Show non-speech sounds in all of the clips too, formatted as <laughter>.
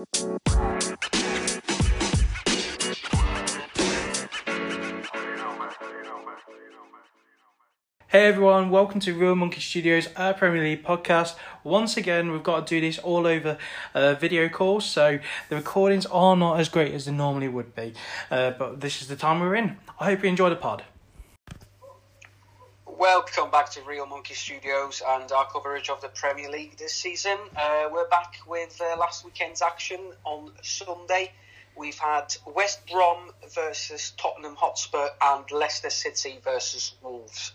Hey everyone, welcome to Real Monkey Studios, our Premier League podcast. Once again, we've got to do this all over uh, video calls, so the recordings are not as great as they normally would be. Uh, but this is the time we're in. I hope you enjoy the pod. Welcome back to Real Monkey Studios and our coverage of the Premier League this season. Uh, we're back with uh, last weekend's action on Sunday. We've had West Brom versus Tottenham Hotspur and Leicester City versus Wolves.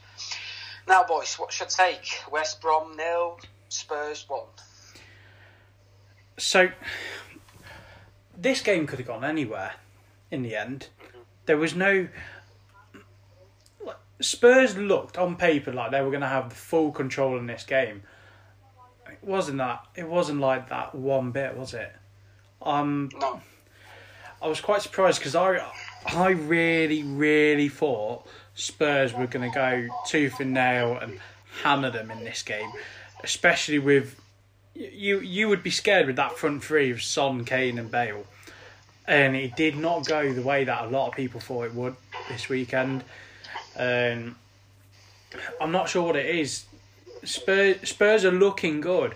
Now, boys, what's your take? West Brom nil, Spurs one. So, this game could have gone anywhere in the end. There was no. Spurs looked on paper like they were going to have the full control in this game. It wasn't that. It wasn't like that one bit, was it? Um, No. I was quite surprised because I, I really, really thought Spurs were going to go tooth and nail and hammer them in this game, especially with you. You would be scared with that front three of Son, Kane, and Bale, and it did not go the way that a lot of people thought it would this weekend. Um, I'm not sure what it is. Spurs, Spurs are looking good,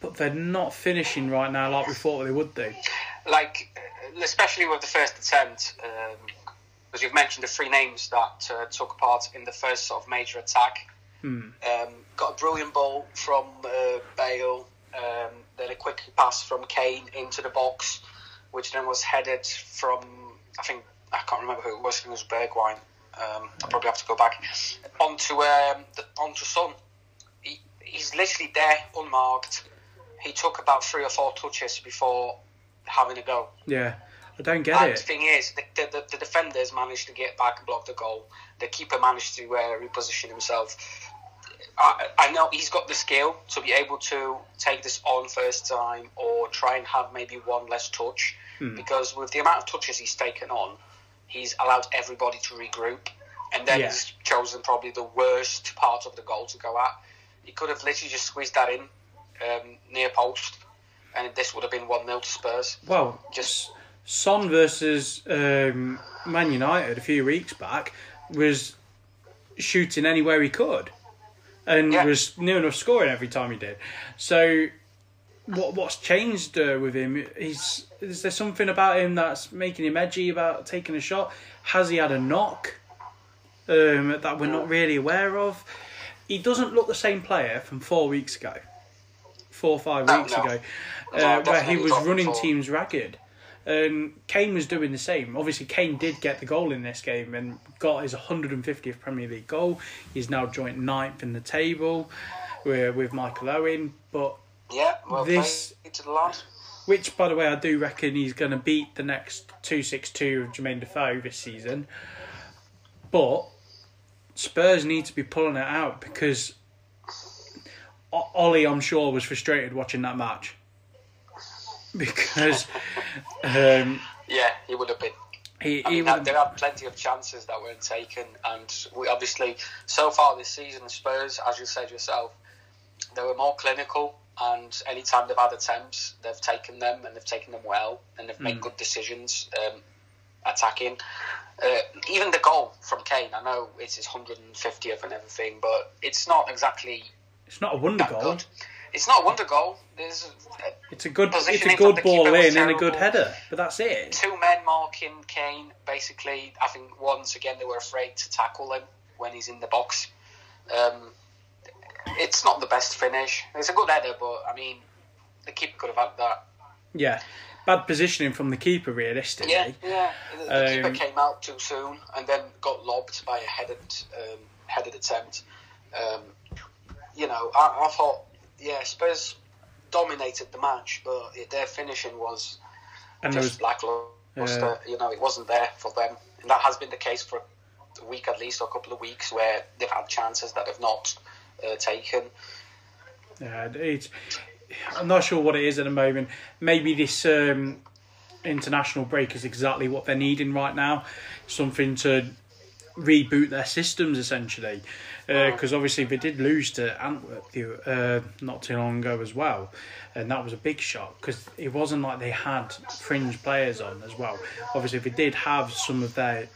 but they're not finishing right now like we thought they would do. Like, especially with the first attempt, as you've mentioned the three names that uh, took part in the first sort of major attack. Um, got a brilliant ball from uh, Bale, um, then a quick pass from Kane into the box, which then was headed from, I think, I can't remember who it was, I think it was Bergwijn. Um, I'll probably have to go back. Onto, um, the, onto Son. He, he's literally there, unmarked. He took about three or four touches before having a go. Yeah, I don't get And the it. thing is, the, the, the, the defenders managed to get back and block the goal. The keeper managed to uh, reposition himself. I, I know he's got the skill to be able to take this on first time or try and have maybe one less touch. Because with the amount of touches he's taken on, he's allowed everybody to regroup. And then Yeah. he's chosen probably the worst part of the goal to go at. He could have literally just squeezed that in um, near post, and this would have been 1 0 to Spurs. Well, Just Son versus um, Man United a few weeks back was shooting anywhere he could, and Yeah. was near enough scoring every time he did. So, what what's changed uh, with him? Is is there something about him that's making him edgy about taking a shot? Has he had a knock um, that we're not really aware of? He doesn't look the same player from four weeks ago, four or five No, weeks no. ago, uh, where he was running before. teams ragged. And Kane was doing the same. Obviously, Kane did get the goal in this game and got his 150th Premier League goal. He's now joint ninth in the table with, with Michael Owen. But Yeah, well This- played to the lad. which, by the way, I do reckon he's going to beat the next 262 of Jermaine Defoe this season. But Spurs need to be pulling it out because Ollie, I'm sure, was frustrated watching that match. Because um, Yeah, he would have been. he, I mean, there are plenty of chances that weren't taken, and we obviously so far this season, Spurs, as you said yourself, they were more clinical. And anytime they've had attempts, they've taken them and they've taken them well, and they've made good decisions um, attacking. Uh, even the goal from Kane, I know it's his 150th and everything, but it's not exactly It's not a wonder goal. good. It's not a wonder goal. There's It's a good, it's a good ball in and a good header, but that's it. two men marking Kane. Basically, I think once again they were afraid to tackle him when he's in the box. Um, it's not the best finish. It's a good header, but I mean, the keeper could have had that. Yeah, bad positioning from the keeper, realistically. Yeah, yeah. The, the keeper Um, came out too soon and then got lobbed by a headed um, headed attempt. Um, you know, I, I thought, yeah, Spurs dominated the match, but their finishing was and just lackluster. You know, it wasn't there for them, and that has been the case for a week at least, or a couple of weeks, where they've had chances that they've not uh, taken. Yeah, it's. I'm not sure what it is at the moment. Maybe this um, international break is exactly what they're needing right now. Something to reboot their systems essentially, because uh, obviously they did lose to Antwerp uh, not too long ago as well, and that was a big shock because it wasn't like they had fringe players on as well. Obviously, they did have some of their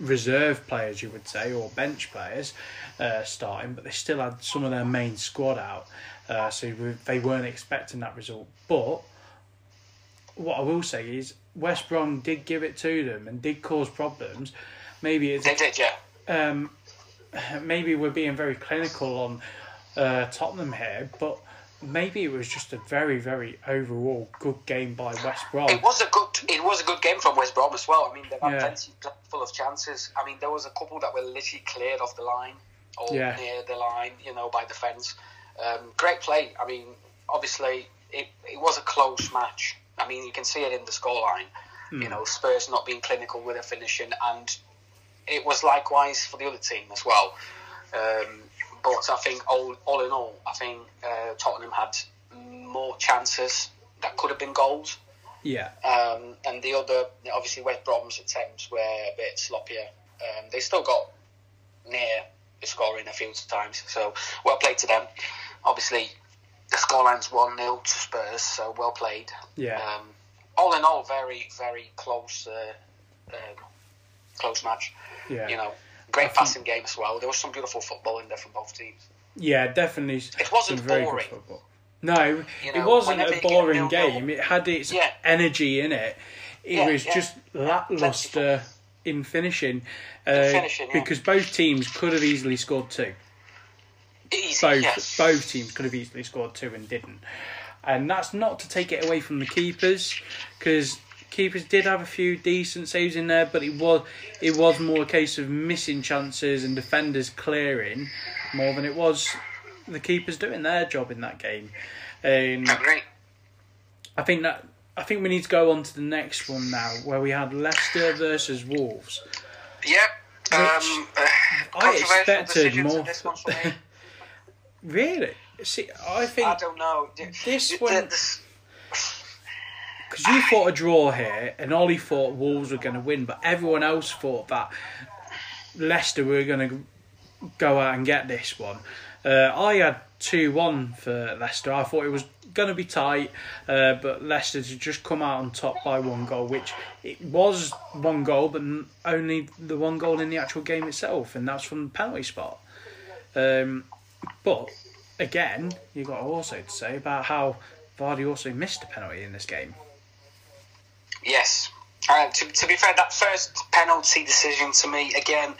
reserve players, you would say, or bench players uh, starting, but they still had some of their main squad out, uh, so they weren't expecting that result. But what I will say is West Brom did give it to them and did cause problems. Maybe it's they did, yeah. Um, maybe we're being very clinical on uh, Tottenham here, but maybe it was just a very, very overall good game by West Brom. It was a good. It was a good game from West Brom as well. I mean, they had yeah. plenty full of chances. I mean, there was a couple that were literally cleared off the line or yeah. near the line, you know, by defence. Um, great play. I mean, obviously, it, it was a close match. I mean, you can see it in the scoreline. Mm. You know, Spurs not being clinical with their finishing, and it was likewise for the other team as well. Um, but I think all, all in all, I think uh, Tottenham had more chances that could have been goals. Yeah. Um, and the other, obviously, West Brom's attempts were a bit sloppier. Um, they still got near the scoring a few times, so well played to them. Obviously, the scoreline's 1 0 to Spurs, so well played. Yeah. Um, all in all, very, very close, uh, uh, close match. Yeah. You know, great I passing game as well. There was some beautiful football in there from both teams. Yeah, definitely. It wasn't boring. No, you know, it wasn't a boring game. It had its yeah. energy in it. It yeah, was yeah. just lackluster in finishing, uh, in finishing because both teams could have easily scored two. Easy, both yes. both teams could have easily scored two and didn't, and that's not to take it away from the keepers because keepers did have a few decent saves in there, but it was it was more a case of missing chances and defenders clearing more than it was the keepers doing their job in that game. Um, I think that I think we need to go on to the next one now, where we had Leicester versus Wolves. Yep. Um, uh, I expected more. <laughs> really? See, I think I don't know. This one because you thought a draw here, and Ollie thought Wolves were going to win, but everyone else thought that Leicester were going to go out and get this one. Uh, I had 2 1 for Leicester. I thought it was going to be tight, uh, but Leicester to just come out on top by one goal, which it was one goal, but only the one goal in the actual game itself, and that's from the penalty spot. Um, but again, you've got also to say about how Vardy also missed a penalty in this game. Yes. Uh, to, to be fair, that first penalty decision to me, again,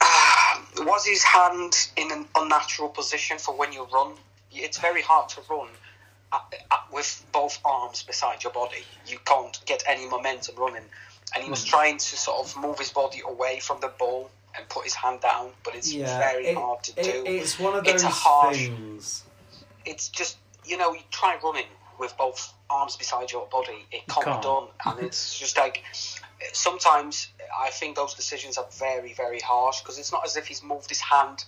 uh, <sighs> was his hand in an unnatural position for when you run? It's very hard to run at, at, with both arms beside your body. You can't get any momentum running. And he was mm. trying to sort of move his body away from the ball and put his hand down, but it's yeah, very it, hard to it, do. It's one of those it's a harsh, things. It's just, you know, you try running with both arms beside your body, it can't, can't. be done. And it's <laughs> just like sometimes I think those decisions are very, very harsh because it's not as if he's moved his hand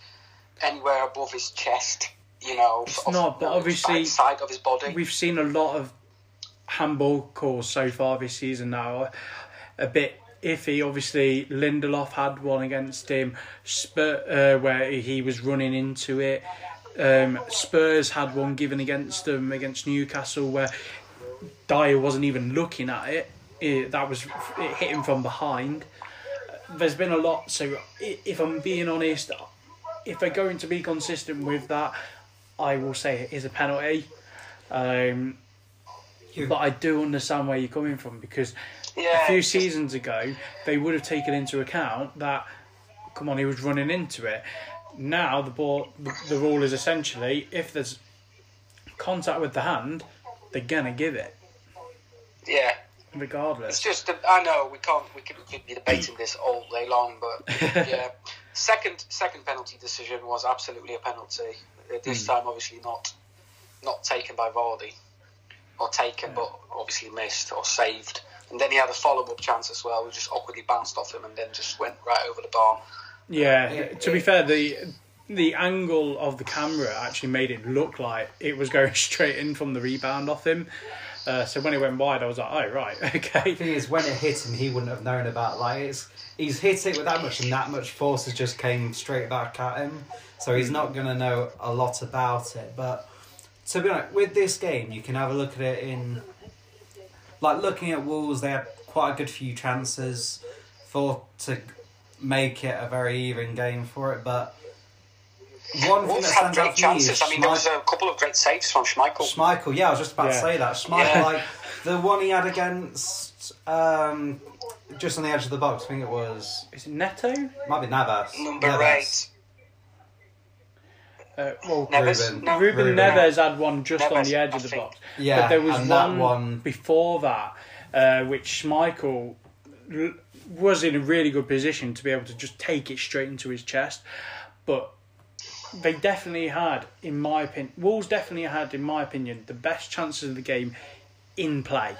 anywhere above his chest. You know, it's not. But obviously, side of his body. We've seen a lot of handball calls so far this season now. A bit iffy. Obviously, Lindelof had one against him, uh, where he was running into it. Um, Spurs had one given against them against Newcastle where Dier wasn't even looking at it. it that was it hit him from behind. There's been a lot. So if I'm being honest, if they're going to be consistent with that, I will say it is a penalty. Um, but I do understand where you're coming from because yeah, a few seasons ago they would have taken into account that. Come on, he was running into it now the ball, the, the rule is essentially if there's contact with the hand, they're gonna give it. Yeah. Regardless. It's just I know we can't we could keep debating this all day long, but <laughs> yeah. Second second penalty decision was absolutely a penalty. This mm. time, obviously not not taken by Vardy, or taken yeah. but obviously missed or saved. And then he had a follow up chance as well, which just awkwardly bounced off him and then just went right over the bar. Yeah, it, to be fair, the the angle of the camera actually made it look like it was going <laughs> straight in from the rebound off him. Uh, so when it went wide, I was like, oh right, <laughs> okay. The thing is, when it hit him, he wouldn't have known about like it's. He's hit it with that much, and that much force has just came straight back at him. So he's not gonna know a lot about it. But to be honest, with this game, you can have a look at it in. Like looking at Wolves, they had quite a good few chances for to make it a very even game for it, but. One Wolves had great chances. I mean, there was a couple of great saves from Schmeichel. Schmeichel, yeah, I was just about Yeah. to say that. Schmeichel, Yeah. like the one he had against, um, just on the edge of the box. I think it was Is it Neto? might be Navas. Number Navas. eight. Uh, well, Neves? Ruben. No. Ruben Ruben. Neves had one just on the edge I of the think. box. Yeah, but there was one, one- before that, uh, which Schmeichel l- was in a really good position to be able to just take it straight into his chest. But they definitely had, in my opinion, Wolves definitely had, in my opinion, the best chances of the game in play,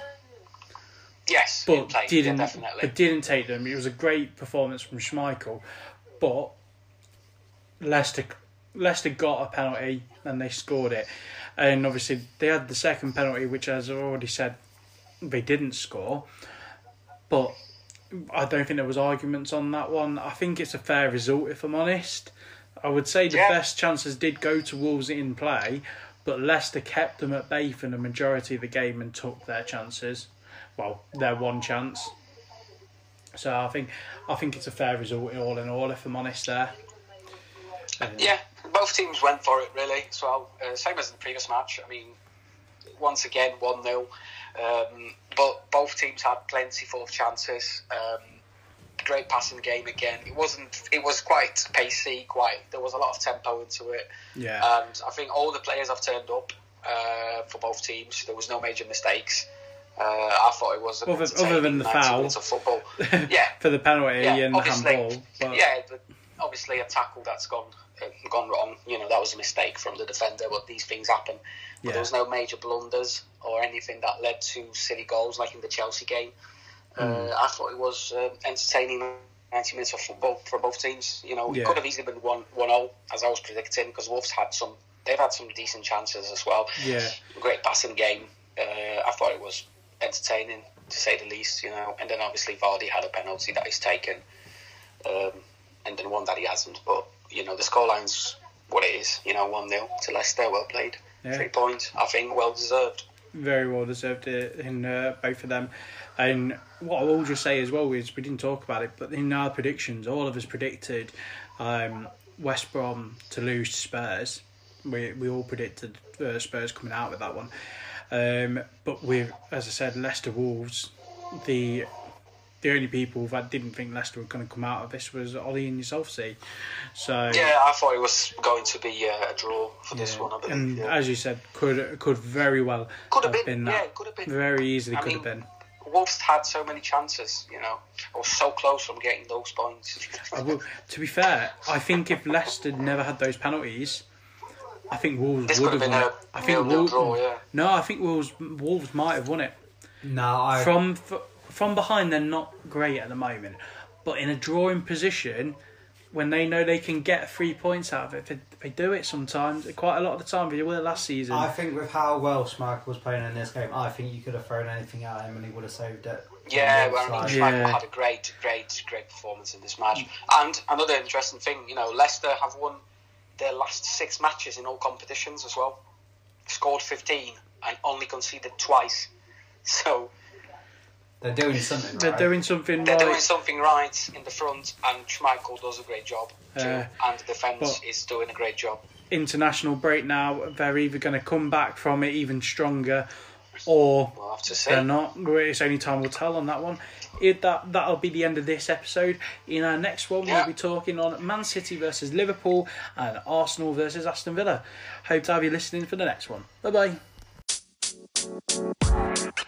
Yes, but play, didn't, yeah, definitely. but didn't take them. It was a great performance from Schmeichel, but Leicester Leicester got a penalty and they scored it, and obviously they had the second penalty, which, as I already said, they didn't score, but I don't think there was arguments on that one. I think it's a fair result, if I'm honest. I would say the Yeah. best chances did go to Wolves in play, but Leicester kept them at bay for the majority of the game and took their chances. Well, their one chance. So I think I think it's a fair result all in all, if I'm honest. There. Yeah, both teams went for it really. So uh, same as the previous match. I mean, once again one 0 um, but both teams had plenty of chances. Um, great passing game again. It wasn't. It was quite pacey. Quite. There was a lot of tempo into it, Yeah. and I think all the players have turned up uh, for both teams. There was no major mistakes. Uh, I thought it was Other- other than the foul. of football. <laughs> Yeah, for the penalty yeah, and the handball. But yeah, but obviously a tackle that's gone gone wrong. You know that was a mistake from the defender, but these things happen. But Yeah. there was no major blunders or anything that led to silly goals like in the Chelsea game. Uh, I thought it was uh, entertaining. 90 minutes of football for both teams. You know, it Yeah. could have easily been 1 1 0, as I was predicting, because Wolves had some, they've had some decent chances as well. Yeah. Great passing game. Uh, I thought it was entertaining, to say the least, you know. And then obviously Vardy had a penalty that he's taken, um, and then one that he hasn't. But, you know, the scoreline's what it is, you know, 1 0 to Leicester. Well played. Yeah. Three points, I think, well deserved. very well deserved in uh, both of them. And what I will just say as well is we didn't talk about it, but in our predictions, all of us predicted um, West Brom to lose to Spurs. We we all predicted uh, Spurs coming out with that one. Um, but with, as I said, Leicester Wolves, the the only people that didn't think Leicester were going to come out of this was Ollie and yourself, see. So Yeah, I thought it was going to be uh, a draw for this one, I believe. and yeah. as you said, could could very well Could have been, that. yeah, could have been. Very easily I could have been. Wolves had so many chances, you know. or so close from getting those points. I will, to be fair, I think if Leicester never had those penalties, I think Wolves This would have have been won a it. I think nil-nil Wolves, draw, yeah. No, I think Wolves Wolves might have won it. No, I From f- from behind, they're not great at the moment, but in a drawing position, when they know they can get three points out of it, they, they do it sometimes. Quite a lot of the time, they were last season. I think with how well Schmeichel was playing in this game, I think you could have thrown anything at him and he would have saved it. Yeah, On the well, I mean, outside. Schmeichel Yeah. had a great, great, great performance in this match. And another interesting thing, you know, Leicester have won their last six matches in all competitions as well. Scored 15 and only conceded twice. <laughs> So They're doing something. they're right? doing something they're doing something right in the front, and Schmeichel does a great job too. Uh, and the defence is doing a great job. International break now. They're either going to come back from it even stronger, or We'll have to see. They're not. It's only time will tell on that one. It, that that'll be the end of this episode. In our next one, Yeah. we'll be talking on Man City versus Liverpool and Arsenal versus Aston Villa. Hope to have you listening for the next one. Bye bye.